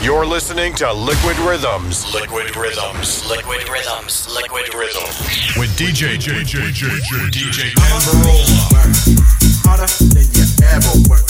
You're listening to Liquid Rhythms. Liquid Rhythms. Liquid Rhythms. Liquid Rhythms. With DJ DJ DJ DJ Harder than you ever worked.